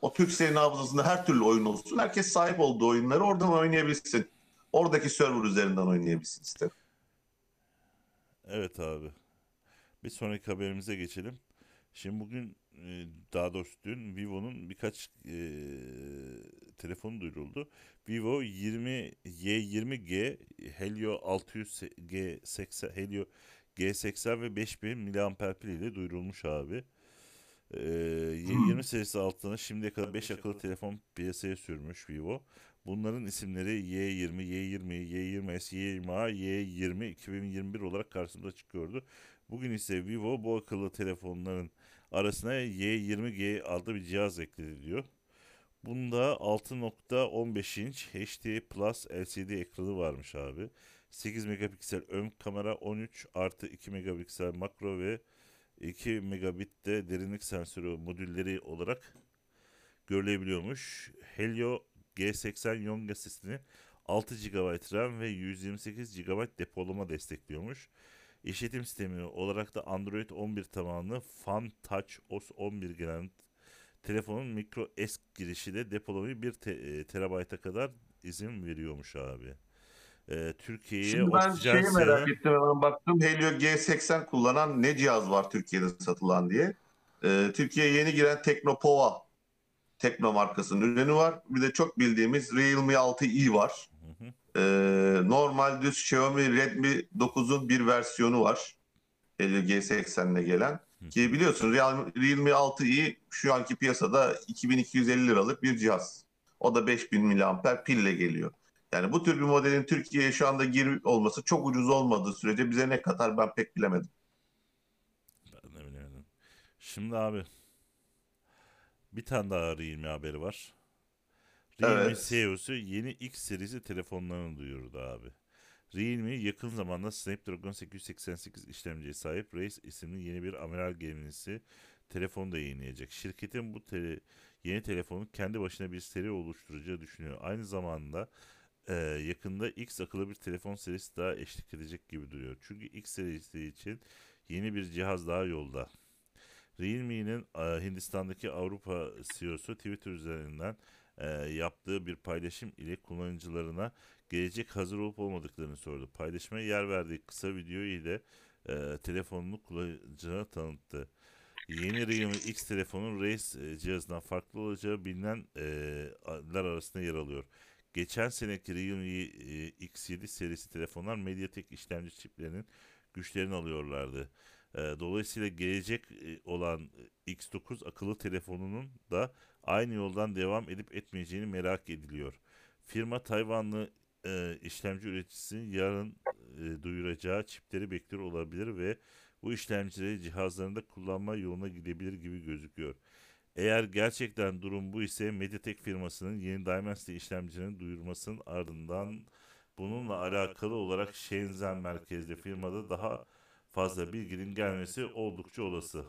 S2: O Turkcell'in hafızasında her türlü oyun olsun. Herkes sahip olduğu oyunları oradan oynayabilsin. Oradaki server üzerinden oynayabilsin isterim.
S1: Evet abi. Bir sonraki haberimize geçelim. Şimdi bugün e, daha doğrusu dün Vivo'nun birkaç e, telefonu duyuruldu. Vivo 20 Y20G Helio 600G 80 Helio G80 ve 5000 mAh pil ile duyurulmuş abi. Ee, Y20 serisi altına şimdiye kadar 5 akıllı telefon piyasaya sürmüş Vivo. Bunların isimleri Y20, Y20, Y20S, Y20A, Y20 2021 olarak karşımıza çıkıyordu. Bugün ise Vivo bu akıllı telefonların arasına Y20G adlı bir cihaz ekledi diyor. Bunda 6.15 inç HD Plus LCD ekranı varmış abi. 8 megapiksel ön kamera, 13 artı 2 megapiksel makro ve 2 megabit de derinlik sensörü modülleri olarak görülebiliyormuş. Helio G80 Yonga sistemi 6 GB RAM ve 128 GB depolama destekliyormuş. İşletim sistemi olarak da Android 11 tabanlı Fan Touch OS 11 gelen telefonun micro S girişi de depolamayı 1 te- e, terabayta kadar izin veriyormuş abi. Ee, Türkiye'ye
S2: Şimdi ben
S1: oksijen
S2: şeyi merak ettim hemen baktım. Helio G80 kullanan ne cihaz var Türkiye'de satılan diye. Ee, Türkiye'ye yeni giren Teknopova Tekno markasının ürünü var. Bir de çok bildiğimiz Realme 6i var.
S1: Hı hı.
S2: Ee, normal düz Xiaomi Redmi 9'un bir versiyonu var. Helio G80'le gelen.
S1: Hı.
S2: Ki biliyorsun Realme, Realme 6i şu anki piyasada 2250 liralık bir cihaz. O da 5000 mAh pille geliyor. Yani bu tür bir modelin Türkiye'ye şu anda gir olması çok ucuz olmadığı sürece bize ne kadar ben pek bilemedim.
S1: Ben de bilemedim. Şimdi abi bir tane daha Realme haberi var. Realme
S2: Evet.
S1: CEO'su yeni X serisi telefonlarını duyurdu abi. Realme yakın zamanda Snapdragon 888 işlemciye sahip Race isimli yeni bir amiral gemisi telefonu da yayınlayacak. Şirketin bu tele- yeni telefonu kendi başına bir seri oluşturacağı düşünüyor. Aynı zamanda e, yakında X akıllı bir telefon serisi daha eşlik edecek gibi duruyor. Çünkü X serisi için yeni bir cihaz daha yolda. Realme'nin e, Hindistan'daki Avrupa CEO'su Twitter üzerinden e, yaptığı bir paylaşım ile kullanıcılarına gelecek hazır olup olmadıklarını sordu. Paylaşmaya yer verdiği kısa video ile e, telefonunu kullanıcılarına tanıttı. Yeni Realme X telefonun Race e, cihazından farklı olacağı bilinenler arasında yer alıyor. Geçen seneki Realme e, X7 serisi telefonlar Mediatek işlemci çiplerinin güçlerini alıyorlardı. E, dolayısıyla gelecek e, olan e, X9 akıllı telefonunun da aynı yoldan devam edip etmeyeceğini merak ediliyor. Firma Tayvanlı işlemci üreticisinin yarın duyuracağı çipleri bekliyor olabilir ve bu işlemcileri cihazlarında kullanma yoluna gidebilir gibi gözüküyor. Eğer gerçekten durum bu ise Mediatek firmasının yeni Dimensity işlemcilerini duyurmasının ardından bununla alakalı olarak Shenzhen merkezli firmada daha fazla bilginin gelmesi oldukça olası.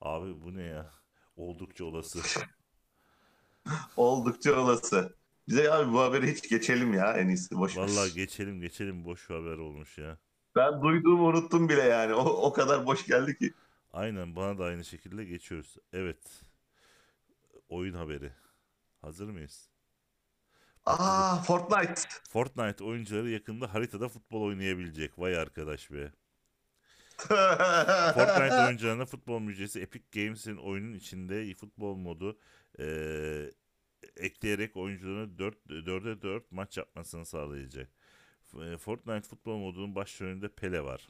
S1: Abi bu ne ya? Oldukça olası.
S2: Oldukça olası. Bize abi bu haberi hiç geçelim ya en iyisi. Boş.
S1: Vallahi geçelim geçelim boş haber olmuş ya.
S2: Ben duyduğumu unuttum bile yani. O, o kadar boş geldi ki.
S1: Aynen bana da aynı şekilde geçiyoruz. Evet. Oyun haberi. Hazır mıyız?
S2: Aa Fortnite.
S1: Fortnite oyuncuları yakında haritada futbol oynayabilecek. Vay arkadaş be. Fortnite oyuncularına futbol müjdesi Epic Games'in oyunun içinde futbol modu eee, ekleyerek oyuncuların 4 4'e 4 maç yapmasını sağlayacak. Fortnite futbol modunun başrolünde Pele var.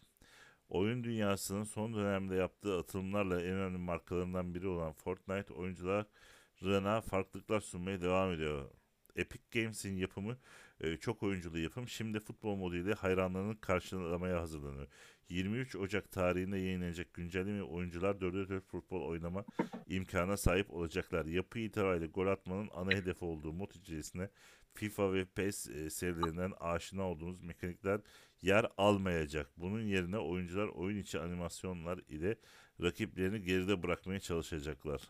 S1: Oyun dünyasının son dönemde yaptığı atılımlarla en önemli markalarından biri olan Fortnite oyuncularına farklılıklar sunmaya devam ediyor. Epic Games'in yapımı e, çok oyunculu yapım şimdi futbol modu ile hayranlarını karşılamaya hazırlanıyor. 23 Ocak tarihinde yayınlanacak güncelleme oyuncular 4'e 4 futbol oynama imkanına sahip olacaklar. Yapı itibariyle gol atmanın ana hedefi olduğu mod içerisinde FIFA ve PES e, serilerinden aşina olduğunuz mekanikler yer almayacak. Bunun yerine oyuncular oyun içi animasyonlar ile rakiplerini geride bırakmaya çalışacaklar.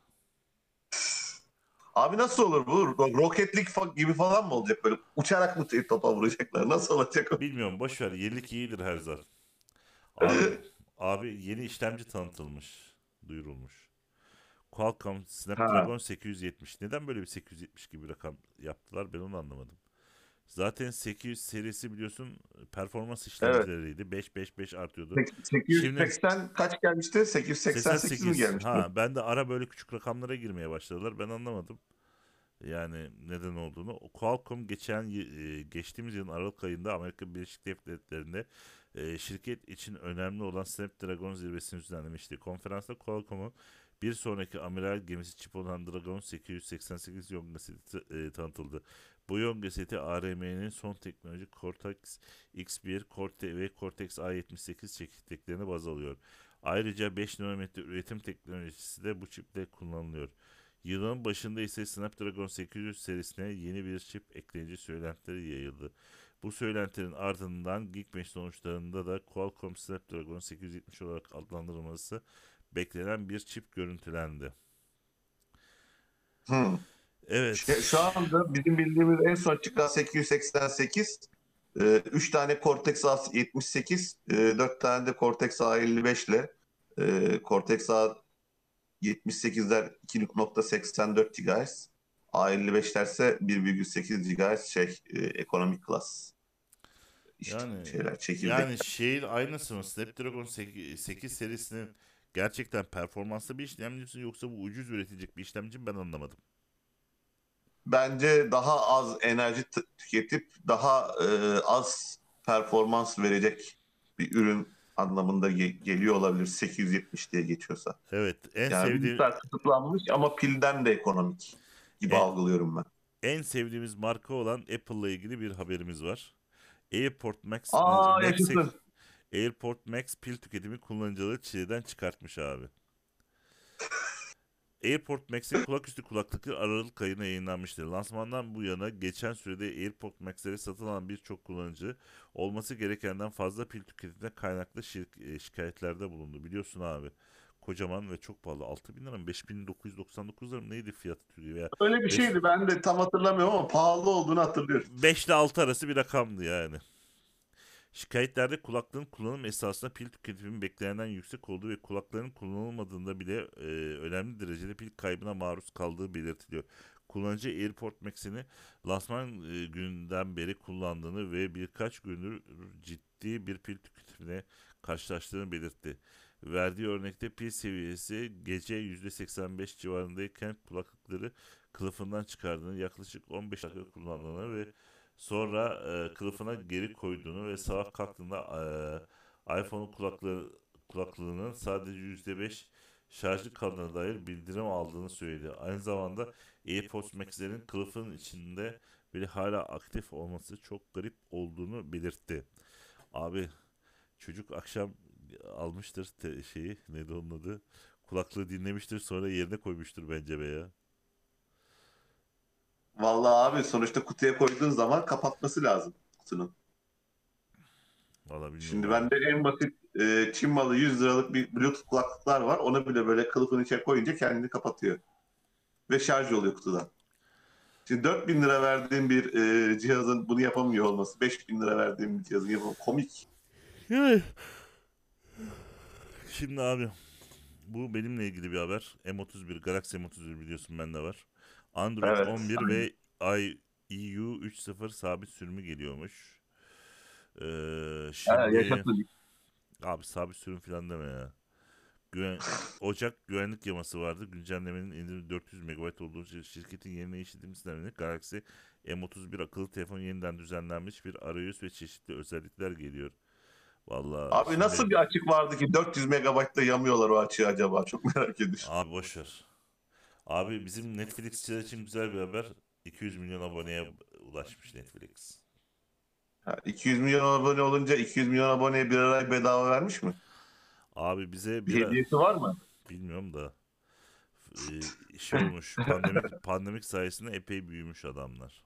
S2: Abi nasıl olur bu? Ro- Rocket League gibi falan mı olacak böyle? Uçarak mı topa vuracaklar? Nasıl olacak?
S1: Bilmiyorum boş ver yenilik iyidir her zaman. Abi, abi yeni işlemci tanıtılmış, duyurulmuş. Qualcomm Snapdragon 870. Neden böyle bir 870 gibi bir rakam yaptılar ben onu anlamadım. Zaten 800 serisi biliyorsun performans işlemcileriydi. 5-5-5 artıyordu.
S2: 880 kaç gelmişti? 888 mi gelmişti?
S1: Ha, ben de ara böyle küçük rakamlara girmeye başladılar. Ben anlamadım. Yani neden olduğunu. Qualcomm geçen e, geçtiğimiz yılın Aralık ayında Amerika Birleşik Devletleri'nde e, şirket için önemli olan Snapdragon zirvesini düzenlemişti. Konferansta Qualcomm'un bir sonraki amiral gemisi çip olan Dragon 888 yonga seti e, tanıtıldı. Bu yonga seti ARM'nin son teknoloji Cortex X1, Cortex ve Cortex A78 çekirdeklerini baz alıyor. Ayrıca 5 nanometre üretim teknolojisi de bu çiple kullanılıyor. Yılın başında ise Snapdragon 800 serisine yeni bir çip ekleyince söylentileri yayıldı. Bu söylentilerin ardından Geekbench sonuçlarında da Qualcomm Snapdragon 870 olarak adlandırılması beklenen bir çip görüntülendi.
S2: Hmm.
S1: Evet.
S2: Şu, şu anda bizim bildiğimiz en son çıkan 888 3 tane Cortex A78 4 tane de Cortex A55 ile e, Cortex A78'ler 2.84 GHz A55'ler ise 1.8 GHz şey e, ekonomik klas. İşte
S1: Yani-
S2: şeyler çekirdek.
S1: Yani şeyin aynısı mı? Snapdragon 8, 8 serisinin gerçekten performanslı bir işlemcisi mi yoksa bu ucuz üretecek bir işlemci mi ben anlamadım.
S2: bence daha az enerji tüketip daha e, az performans verecek bir ürün anlamında ge- geliyor olabilir 870 diye geçiyorsa.
S1: Evet en
S2: Yani
S1: sevdiğim
S2: kısıtlanmış ama pilden de ekonomik gibi
S1: Evet.
S2: algılıyorum ben.
S1: en sevdiğimiz marka olan Apple'la ilgili bir haberimiz var. AirPort Max
S2: Aa
S1: Max-
S2: yaşasın.
S1: AirPort Max pil tüketimi kullanıcıları çileden çıkartmış abi. AirPort Max'in kulaküstü kulaklıkları Aralık ayına yayınlanmıştır. Lansmandan bu yana geçen sürede AirPort Max'leri satın alan birçok kullanıcı olması gerekenden fazla pil tüketimine kaynaklı şir- e, şikayetlerde bulundu. Biliyorsun abi kocaman ve çok pahalı. 6000 lira mı 5999 lira mı neydi fiyatı Türkiye veya
S2: Öyle bir
S1: Beş-
S2: şeydi ben de tam hatırlamıyorum ama pahalı olduğunu hatırlıyorum.
S1: 5 ile 6 arası bir rakamdı yani. Şikayetlerde kulaklığın kullanım esasında pil tüketiminin beklenenden yüksek olduğu ve kulakların kullanılmadığında bile e, önemli derecede pil kaybına maruz kaldığı belirtiliyor. Kullanıcı AirPort Max'ini lansman e, gününden beri kullandığını ve birkaç gündür ciddi bir pil tüketimine karşılaştığını belirtti. Verdiği örnekte pil seviyesi gece %85 civarındayken kulaklıkları kılıfından çıkardığını, yaklaşık 15 dakika kullandığını ve sonra e, kılıfına geri koyduğunu ve sabah kalktığında e, iPhone'un kulaklığı, kulaklığının sadece %5 şarjlı kaldığına dair bildirim aldığını söyledi. Aynı zamanda AirPods Max'lerin kılıfın içinde bile hala aktif olması çok garip olduğunu belirtti. Abi çocuk akşam almıştır te- şeyi neydi onun adı kulaklığı dinlemiştir sonra yerine koymuştur bence be ya.
S2: Vallahi abi sonuçta kutuya koyduğun zaman kapatması lazım kutunun.
S1: Valla bilmiyorum.
S2: Şimdi bende en basit e, Çin malı 100 liralık bir Bluetooth kulaklıklar var. Onu bile böyle kılıfın içine koyunca kendini kapatıyor. Ve şarj oluyor kutudan. Şimdi 4000 lira verdiğim bir e, cihazın bunu yapamıyor olması, 5000 lira verdiğim bir cihazın yapamıyor. Komik.
S1: Şimdi abi bu benimle ilgili bir haber. M31 Galaxy M31 biliyorsun bende var. Android
S2: Evet,
S1: 11 ve IEU 3.0 sabit sürümü geliyormuş. Ee, şimdi abi sabit sürüm falan deme ya. Güven, Ocak güvenlik yaması vardı. Güncellemenin indirimi 400 MB olduğu için şirketin yerine işletim sistemini Galaxy M31 akıllı telefon yeniden düzenlenmiş bir arayüz ve çeşitli özellikler geliyor. Vallahi
S2: Abi
S1: şimdi-
S2: nasıl bir açık vardı ki 400 megabaytta yamıyorlar o açığı acaba? Çok merak ediyorum.
S1: Abi boşver. Abi bizim Netflixçiler için güzel bir haber. 200 milyon aboneye ulaşmış Netflix.
S2: Ha, 200 milyon abone olunca 200 milyon aboneye bir ay bedava vermiş mi?
S1: Abi bize
S2: Bir
S1: bir
S2: hediyesi var mı?
S1: bilmiyorum da e, şey olmuş pandemik, pandemik sayesinde epey büyümüş adamlar.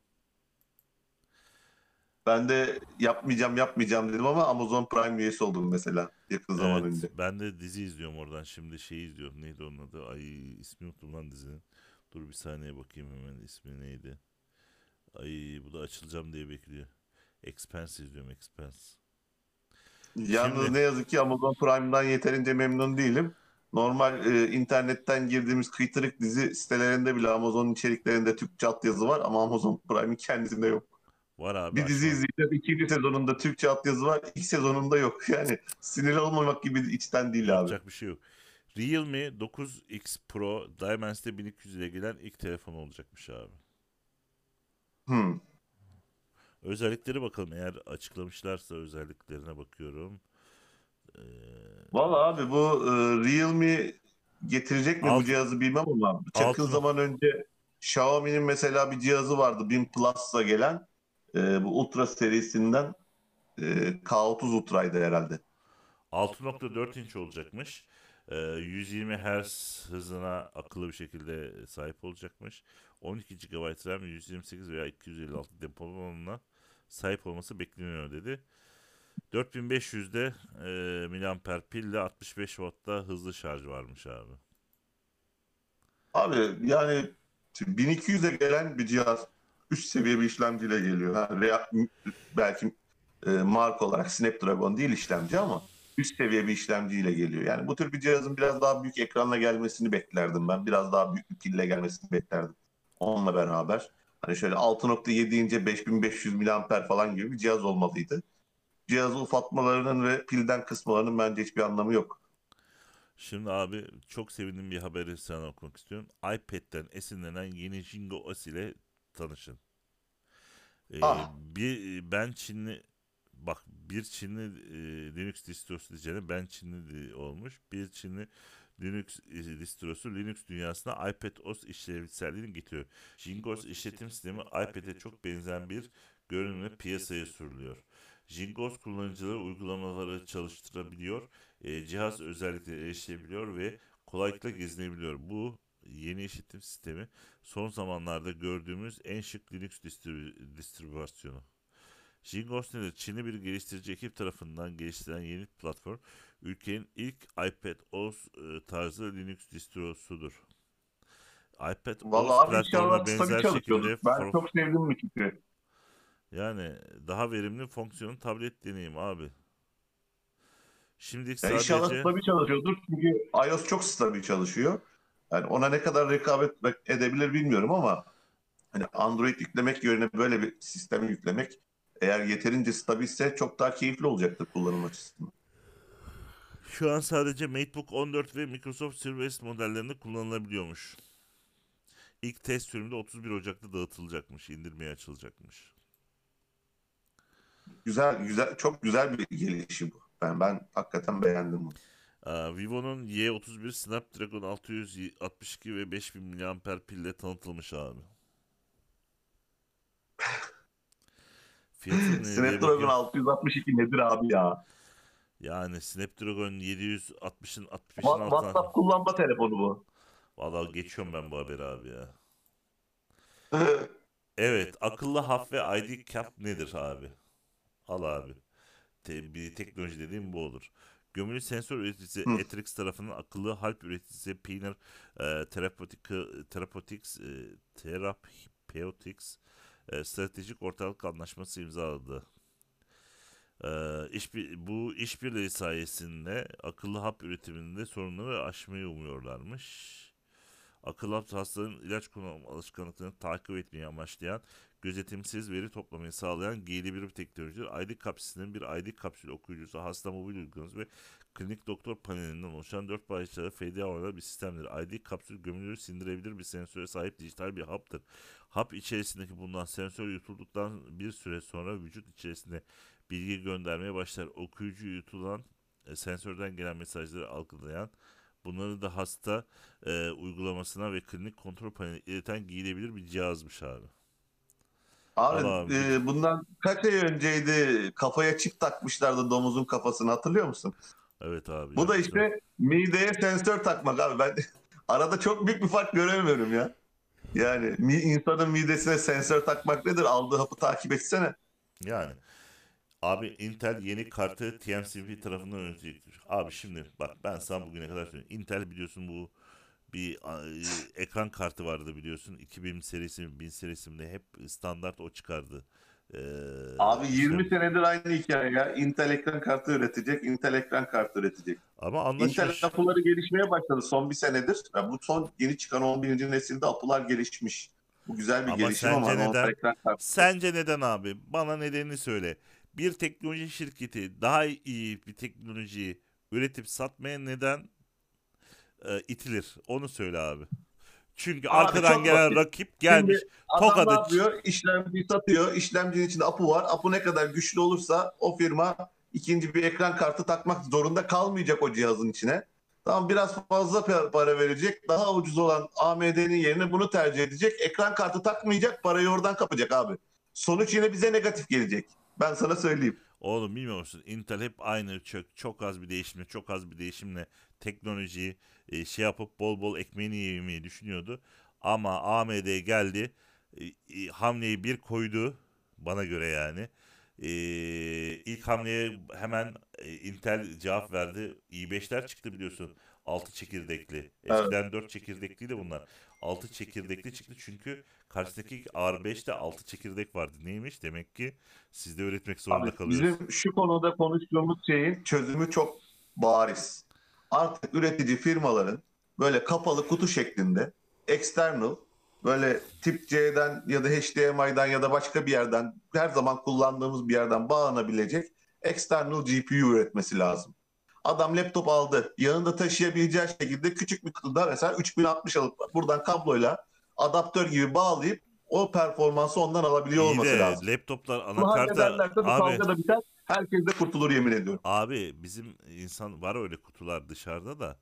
S2: Ben de yapmayacağım yapmayacağım dedim ama Amazon Prime üyesi oldum mesela yakın zaman
S1: Evet,
S2: önce.
S1: ben de dizi izliyorum oradan. Şimdi şey izliyorum. Neydi onun adı? Ay ismi unuttum lan dizinin. Dur bir saniye bakayım hemen ismi neydi? Ay bu da açılacağım diye bekliyor. Expense izliyorum Expense.
S2: Yalnız
S1: Şimdi-
S2: ne yazık ki Amazon Prime'dan yeterince memnun değilim. Normal e, internetten girdiğimiz kıytırık dizi sitelerinde bile Amazon'un içeriklerinde Türkçe altyazı var ama Amazon Prime'in kendisinde yok.
S1: Var abi.
S2: Bir dizi
S1: açma.
S2: izleyeceğiz. İkinci sezonunda Türkçe altyazı var. İlk sezonunda yok. Yani sinirli olmamak gibi içten değil abi.
S1: Yapacak bir şey yok. Realme 9X Pro Dimensity 1200 ile gelen ilk telefon olacakmış abi.
S2: Hmm.
S1: Özellikleri bakalım eğer açıklamışlarsa özelliklerine bakıyorum. Ee,
S2: Valla abi bu e, Realme getirecek mi
S1: Alt-
S2: bu cihazı bilmem ama yakın
S1: Altın-
S2: zaman önce Xiaomi'nin mesela bir cihazı vardı 1000 Plus'la gelen e, bu Ultra serisinden e, K30 Ultra'ydı herhalde.
S1: 6.4 inç olacakmış. Ee, 120 Hz hızına akıllı bir şekilde sahip olacakmış. 12 GB RAM, 128 veya 256 depolama alanına sahip olması bekleniyor dedi. 4500'de e, miliamper pille 65 Watt'ta hızlı şarj varmış abi.
S2: Abi yani 1200'e gelen bir cihaz üst seviye bir işlemciyle geliyor. Ha, Rea- belki e, marka olarak Snapdragon değil işlemci ama üst seviye bir işlemciyle geliyor. Yani bu tür bir cihazın biraz daha büyük ekranla gelmesini beklerdim ben. Biraz daha büyük bir pille gelmesini beklerdim. Onunla beraber. Hani şöyle 6.7 ince 5500 miliamper falan gibi bir cihaz olmalıydı. Cihazı ufatmalarının ve pilden kısmalarının bence hiçbir anlamı yok.
S1: Şimdi abi çok sevindiğim bir haberi sana okumak istiyorum. iPad'den esinlenen yeni Jingo OS ile tanışın. Ee,
S2: Ah.
S1: bir ben Çinli bak bir Çinli e, Linux distrosu diyeceğine ben Çinli olmuş. Bir Çinli Linux e, distrosu Linux dünyasına iPad OS işlevselliğini getiriyor. Jingo OS işletim sistemi iPad'e çok benzeyen bir görünümle piyasaya sürülüyor. Jingos kullanıcıları uygulamaları çalıştırabiliyor, e, cihaz özellikleri erişebiliyor ve kolaylıkla gezinebiliyor. Bu yeni işletim sistemi son zamanlarda gördüğümüz en şık Linux distrib- distribüsyonu. Jingos nedir? Çinli bir geliştirici ekip tarafından geliştirilen yeni platform, ülkenin ilk iPad OS e, tarzı Linux distrosudur. iPad
S2: Vallahi
S1: OS platformuna benzer şekilde.
S2: Ben çok sevdim bu fikri.
S1: yani daha verimli fonksiyonu tablet deneyim abi. Şimdilik
S2: Ya inşallah
S1: sadece
S2: stabil çalışıyordur çünkü iOS çok stabil çalışıyor. Yani ona ne kadar rekabet edebilir bilmiyorum ama hani Android yüklemek yerine böyle bir sistemi yüklemek eğer yeterince stabilse çok daha keyifli olacaktır kullanım açısından.
S1: şu an sadece MacBook 14 ve Microsoft Surface modellerinde kullanılabiliyormuş. İlk test sürümde 31 Ocak'ta dağıtılacakmış, indirmeye açılacakmış.
S2: Güzel güzel çok güzel bir gelişim bu. Ben ben hakikaten beğendim bunu.
S1: Aa, Vivo'nun Y31 Snapdragon 662 ve 5000 mAh pille tanıtılmış abi.
S2: Snapdragon
S1: bakıyorum.
S2: 662 nedir abi ya?
S1: Yani Snapdragon 760'ın 65'in
S2: Wa-
S1: altına.
S2: WhatsApp kullanma telefonu bu.
S1: Vallahi geçiyorum ben bu haberi abi ya. Evet, akıllı haf ve ID cap nedir abi? Al abi. Te- bir teknoloji dediğim bu olur. Gömülü sensör üreticisi
S2: Hı.
S1: Etrix tarafından akıllı halp üreticisi Pioneer e, Therapeutics, Therapeutics, e, Therapeutics e, stratejik ortaklık anlaşması imzaladı. E, işbir- bu işbirliği sayesinde akıllı hap üretiminde sorunları aşmayı umuyorlarmış. Akıllı hap hastaların ilaç kullanım alışkanlıklarını takip etmeyi amaçlayan gözetimsiz veri toplamayı sağlayan giyili bir teknolojidir. ID kapsülünün bir ID kapsül okuyucusu, hasta mobil uygulaması ve klinik doktor panelinden oluşan dört parçalı FDA oranlı bir sistemdir. ID kapsül gömülür sindirebilir bir sensöre sahip dijital bir haptır. Hap içerisindeki bulunan sensör yutulduktan bir süre sonra vücut içerisinde bilgi göndermeye başlar. Okuyucu yutulan e, sensörden gelen mesajları algılayan bunları da hasta e, uygulamasına ve klinik kontrol paneline ileten giyilebilir bir cihazmış abi.
S2: Abi,
S1: abi.
S2: e, bundan kaç ay önceydi kafaya çip takmışlardı domuzun kafasını hatırlıyor musun?
S1: Evet abi.
S2: Bu da
S1: yapmışlar.
S2: işte mideye sensör takmak abi. Ben arada çok büyük bir fark göremiyorum ya. Yani insanın midesine sensör takmak nedir? Aldığı hapı takip etsene.
S1: Yani. Abi Intel yeni kartı TMCP tarafından üretecektir. Abi şimdi bak ben sana bugüne kadar söylüyorum. Intel biliyorsun bu bir e, ekran kartı vardı biliyorsun. 2000 serisi mi 1000 serisi mi ne hep standart o çıkardı. Ee,
S2: Abi
S1: işte-
S2: 20 senedir aynı hikaye ya. Intel ekran kartı üretecek, Intel ekran kartı üretecek.
S1: Ama
S2: Intel
S1: anlaşmış.
S2: apıları gelişmeye başladı son bir senedir. Ya bu son yeni çıkan 11. nesilde apılar gelişmiş. Bu güzel bir
S1: Ama
S2: gelişim ama
S1: sence
S2: anonslar
S1: neden?
S2: ekran kartı.
S1: Sence neden abi? Bana nedenini söyle. Bir teknoloji şirketi daha iyi bir teknolojiyi üretip satmaya neden e, itilir? Onu söyle abi. Çünkü
S2: Abi
S1: arkadan gelen
S2: basit.
S1: rakip gelmiş.
S2: Adam
S1: tokadı
S2: ne yapıyor? İşlemciyi satıyor. İşlemcinin içinde apı var. Apı ne kadar güçlü olursa o firma ikinci bir ekran kartı takmak zorunda kalmayacak o cihazın içine. Tamam biraz fazla pa- para verecek. Daha ucuz olan AMD'nin yerine bunu tercih edecek. Ekran kartı takmayacak. Parayı oradan kapacak abi. Sonuç yine bize negatif gelecek. Ben sana söyleyeyim.
S1: Oğlum bilmiyor musun? Intel hep aynı çok, çok az bir değişimle, çok az bir değişimle teknolojiyi e, şey yapıp bol bol ekmeğini yemeyi düşünüyordu. Ama AMD geldi, e, e, hamleyi bir koydu bana göre yani. E, ilk hamleye hemen e, Intel cevap verdi. i5'ler çıktı biliyorsun. 6 çekirdekli. Eskiden 4 çekirdekliydi bunlar. 6 çekirdekli çıktı çünkü karşıdaki R5'te 6 çekirdek vardı. Neymiş? Demek ki siz de üretmek zorunda
S2: Abi,
S1: kalıyorsunuz.
S2: bizim şu konuda konuştuğumuz şeyin çözümü çok bariz. Artık üretici firmaların böyle kapalı kutu şeklinde external böyle tip C'den ya da HDMI'den ya da başka bir yerden her zaman kullandığımız bir yerden bağlanabilecek external GPU üretmesi lazım. Adam laptop aldı. Yanında taşıyabileceği şekilde küçük bir kutuda mesela 3060 alıp buradan kabloyla adaptör gibi bağlayıp o performansı ondan alabiliyor
S1: İyi
S2: olması
S1: de
S2: lazım.
S1: laptoplar anakarta
S2: bu
S1: abi
S2: kavga da biter. Herkes de kurtulur yemin ediyorum.
S1: abi bizim insan var öyle kutular dışarıda da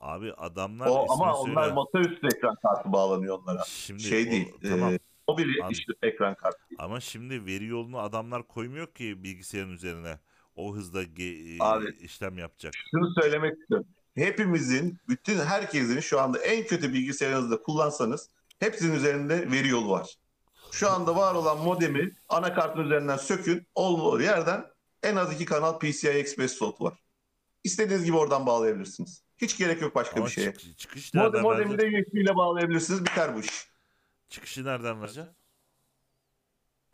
S1: abi adamlar
S2: O, ama onlar
S1: söyle.
S2: masaüstü ekran kartı bağlanıyor onlara.
S1: Şimdi
S2: şey
S1: o-
S2: değil.
S1: tamam.
S2: e, mobil
S1: An-
S2: işte ekran kartı.
S1: Ama şimdi veri yolunu adamlar koymuyor ki bilgisayarın üzerine. O hızda ge-
S2: Abi.
S1: işlem yapacak.
S2: Şunu söylemek istiyorum. Hepimizin, bütün herkesin şu anda en kötü bilgisayarınızda kullansanız hepsinin üzerinde veri yolu var. Şu anda var olan modemi anakartın üzerinden sökün. Olduğu yerden en az iki kanal PCI Express slot var. İstediğiniz gibi oradan bağlayabilirsiniz. Hiç gerek yok başka
S1: Ama
S2: bir şeye.
S1: çık- çıkış
S2: Modem,
S1: nereden
S2: modemi de? USB ile bağlayabilirsiniz. Biter bu iş.
S1: Çıkışı nereden vereceksin?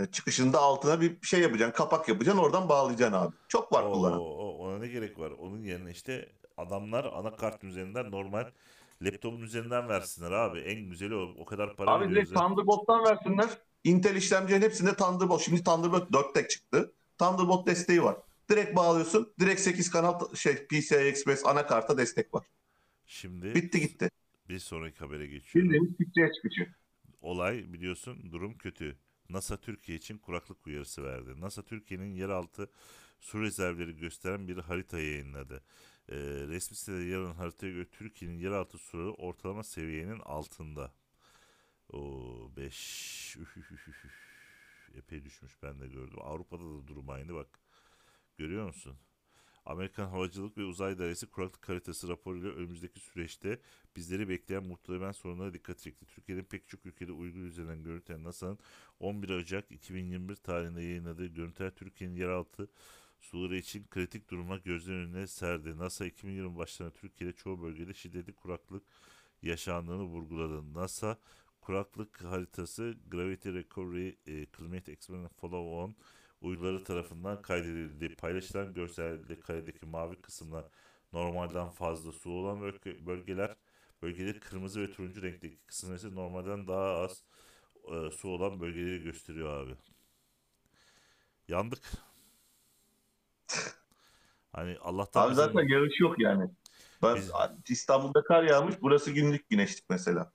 S2: E, Çıkışında altına bir şey yapacaksın, kapak yapacaksın, oradan bağlayacaksın abi. Çok var
S1: Oo,
S2: kullanan.
S1: o- ona ne gerek var? Onun yerine işte adamlar anakartın üzerinden normal laptopun üzerinden versinler abi. En güzeli o. O kadar para
S2: Abi direkt. Thunderbolt'tan versinler. Intel işlemcilerin hepsinde Thunderbolt. Şimdi Thunderbolt 4 tek çıktı. Thunderbolt desteği var. Direkt bağlıyorsun. Direkt 8 kanal şey PCI Express anakarta destek var.
S1: Şimdi
S2: Bitti gitti.
S1: bir sonraki habere geçiyorum.
S2: Bildiğimiz Türkçe'ye çıkışı.
S1: Olay biliyorsun durum kötü. NASA Türkiye için kuraklık uyarısı verdi. NASA Türkiye'nin yeraltı su rezervleri gösteren bir harita yayınladı. Ee, resmi sitede alan haritaya göre Türkiye'nin yeraltı suları ortalama seviyenin altında. O 5 epey düşmüş ben de gördüm. Avrupa'da da durum aynı bak. Görüyor musun? Amerikan Havacılık ve Uzay Dairesi kuraklık haritası raporuyla önümüzdeki süreçte bizleri bekleyen muhtemelen sorunlara dikkat çekti. Türkiye'nin pek çok ülkede uygun üzerinden görüntülen NASA'nın 11 Ocak 2021 tarihinde yayınladığı görüntüler Türkiye'nin yeraltı suları için kritik duruma gözler önüne serdi. NASA 2020 başlarında Türkiye'de çoğu bölgede şiddetli kuraklık yaşandığını vurguladı. NASA kuraklık haritası Gravity Recovery e, Climate Experiment Follow On uyguları tarafından kaydedildi. Paylaşılan görselde karedeki mavi kısımlar normalden fazla su olan bölge- bölgeler, bölgeleri kırmızı ve turuncu renkteki kısımlar ise normalden daha az e, su olan bölgeleri gösteriyor abi. Yandık. Hani Allah'tan
S2: Abi
S1: bizim-
S2: zaten yarış yok yani. Ben
S1: Biz-
S2: İstanbul'da kar yağmış. Burası günlük güneşlik mesela.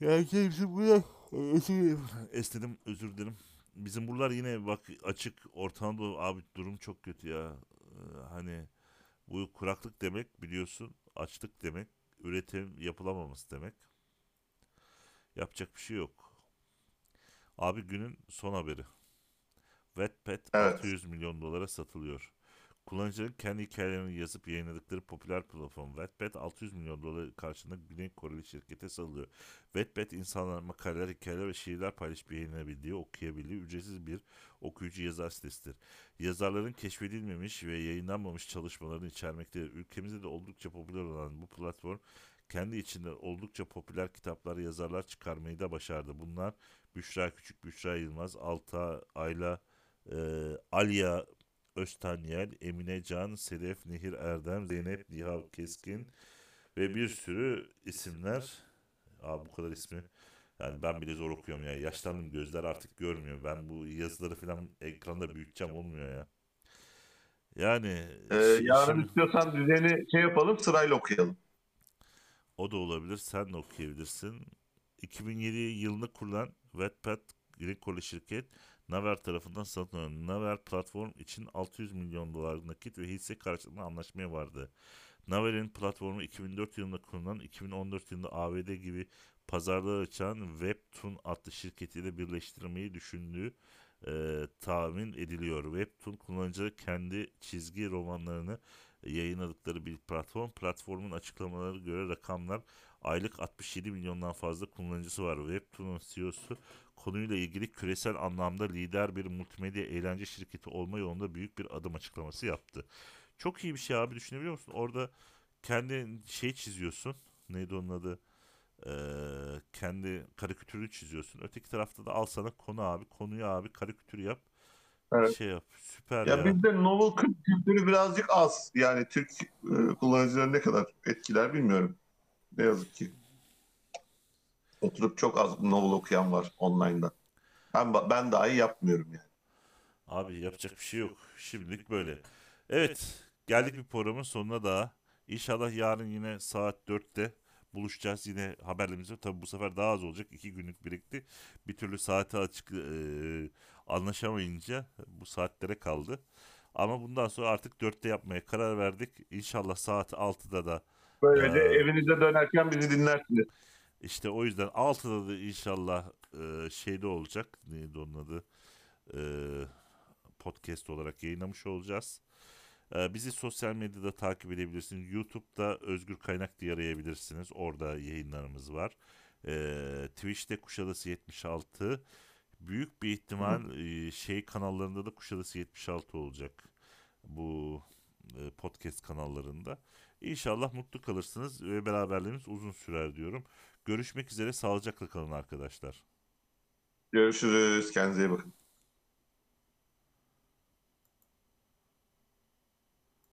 S1: Ya kimse buraya esnedim özür dilerim. Bizim buralar yine bak açık Orta Anadolu abi durum çok kötü ya. Ee, Hani bu kuraklık demek biliyorsun açlık demek üretim yapılamaması demek. Yapacak bir şey yok. Abi günün son haberi. Wattpad
S2: Evet.
S1: 600 milyon dolara satılıyor. Kullanıcıların kendi hikayelerini yazıp yayınladıkları popüler platform Wattpad 600 milyon dolar karşılığında Güney Koreli şirkete satılıyor. Wattpad insanlar makaleler, hikayeler ve şiirler paylaşıp yayınlayabildiği, okuyabildiği ücretsiz bir okuyucu yazar sitesidir. Yazarların keşfedilmemiş ve yayınlanmamış çalışmalarını içermektedir. Ülkemizde de oldukça popüler olan bu platform kendi içinde oldukça popüler kitaplar, yazarlar çıkarmayı da başardı. Bunlar Büşra Küçük, Büşra Yılmaz, Alta, Ayla, e, Alya Öztanyel, Emine Can, Sedef Nehir Erdem, Zeynep Nihav Keskin ve bir sürü isimler. Aa, bu kadar ismi Yani ben bile zor okuyorum ya. Yaşlandım gözler artık görmüyor. Ben bu yazıları falan ekranda büyüteceğim olmuyor ya. Yani
S2: Ee,
S1: şi-
S2: yarın
S1: şimdi-
S2: istiyorsan düzeni şey yapalım sırayla okuyalım.
S1: O da olabilir. Sen de okuyabilirsin. 2007 yılında kurulan Wattpad Grekoli şirket Naver tarafından satın alındı. Naver platform için 600 milyon dolar nakit ve hisse karşılığında anlaşmaya vardı. Naver'in platformu 2004 yılında kurulan 2014 yılında ABD gibi pazarlar açan Webtoon adlı şirketiyle birleştirmeyi düşündüğü e, tahmin ediliyor. Webtoon kullanıcıları kendi çizgi romanlarını yayınladıkları bir platform. Platformun açıklamaları göre rakamlar aylık 67 milyondan fazla kullanıcısı var. Webtoon'un CEO'su konuyla ilgili küresel anlamda lider bir multimedya eğlence şirketi olma yolunda büyük bir adım açıklaması yaptı. Çok iyi bir şey abi düşünebiliyor musun? Orada kendi şey çiziyorsun. Neydi onun adı? Ee, kendi karikatürü çiziyorsun. Öteki tarafta da al sana konu abi. Konuyu abi karikatür yap.
S2: Evet.
S1: Şey yap. Süper
S2: Ya
S1: ya.
S2: bizde novel kült- kültürü birazcık az. Yani Türk e, kullanıcıları ne kadar etkiler bilmiyorum. Ne yazık ki. Oturup çok az novel okuyan var online'da. Ben, ben dahi yapmıyorum yani.
S1: Abi yapacak bir şey yok. Şimdilik böyle. Evet. Geldik bir programın sonuna daha. İnşallah yarın yine saat 4'te buluşacağız. Yine haberlerimiz. Tabii bu sefer daha az olacak. iki günlük birikti. Bir türlü saate açık eee, anlaşamayınca bu saatlere kaldı. Ama bundan sonra artık 4'te yapmaya karar verdik. İnşallah saat 6'da da
S2: Böylece
S1: Ee,
S2: evinize dönerken bizi dinlersiniz.
S1: İşte o yüzden 6'da da inşallah eee, şeyde olacak. Neydi onun adı? Eee, podcast olarak yayınlamış olacağız. Eee, bizi sosyal medyada takip edebilirsiniz. YouTube'da Özgür Kaynak diye arayabilirsiniz. Orada yayınlarımız var. Eee, Twitch'te Kuşadası 76. Büyük bir ihtimal eee, şey kanallarında da Kuşadası 76 olacak. Bu eee, podcast kanallarında. İnşallah mutlu kalırsınız ve beraberliğimiz uzun sürer diyorum. Görüşmek üzere. Sağlıcakla kalın arkadaşlar.
S2: Görüşürüz. Kendinize iyi bakın.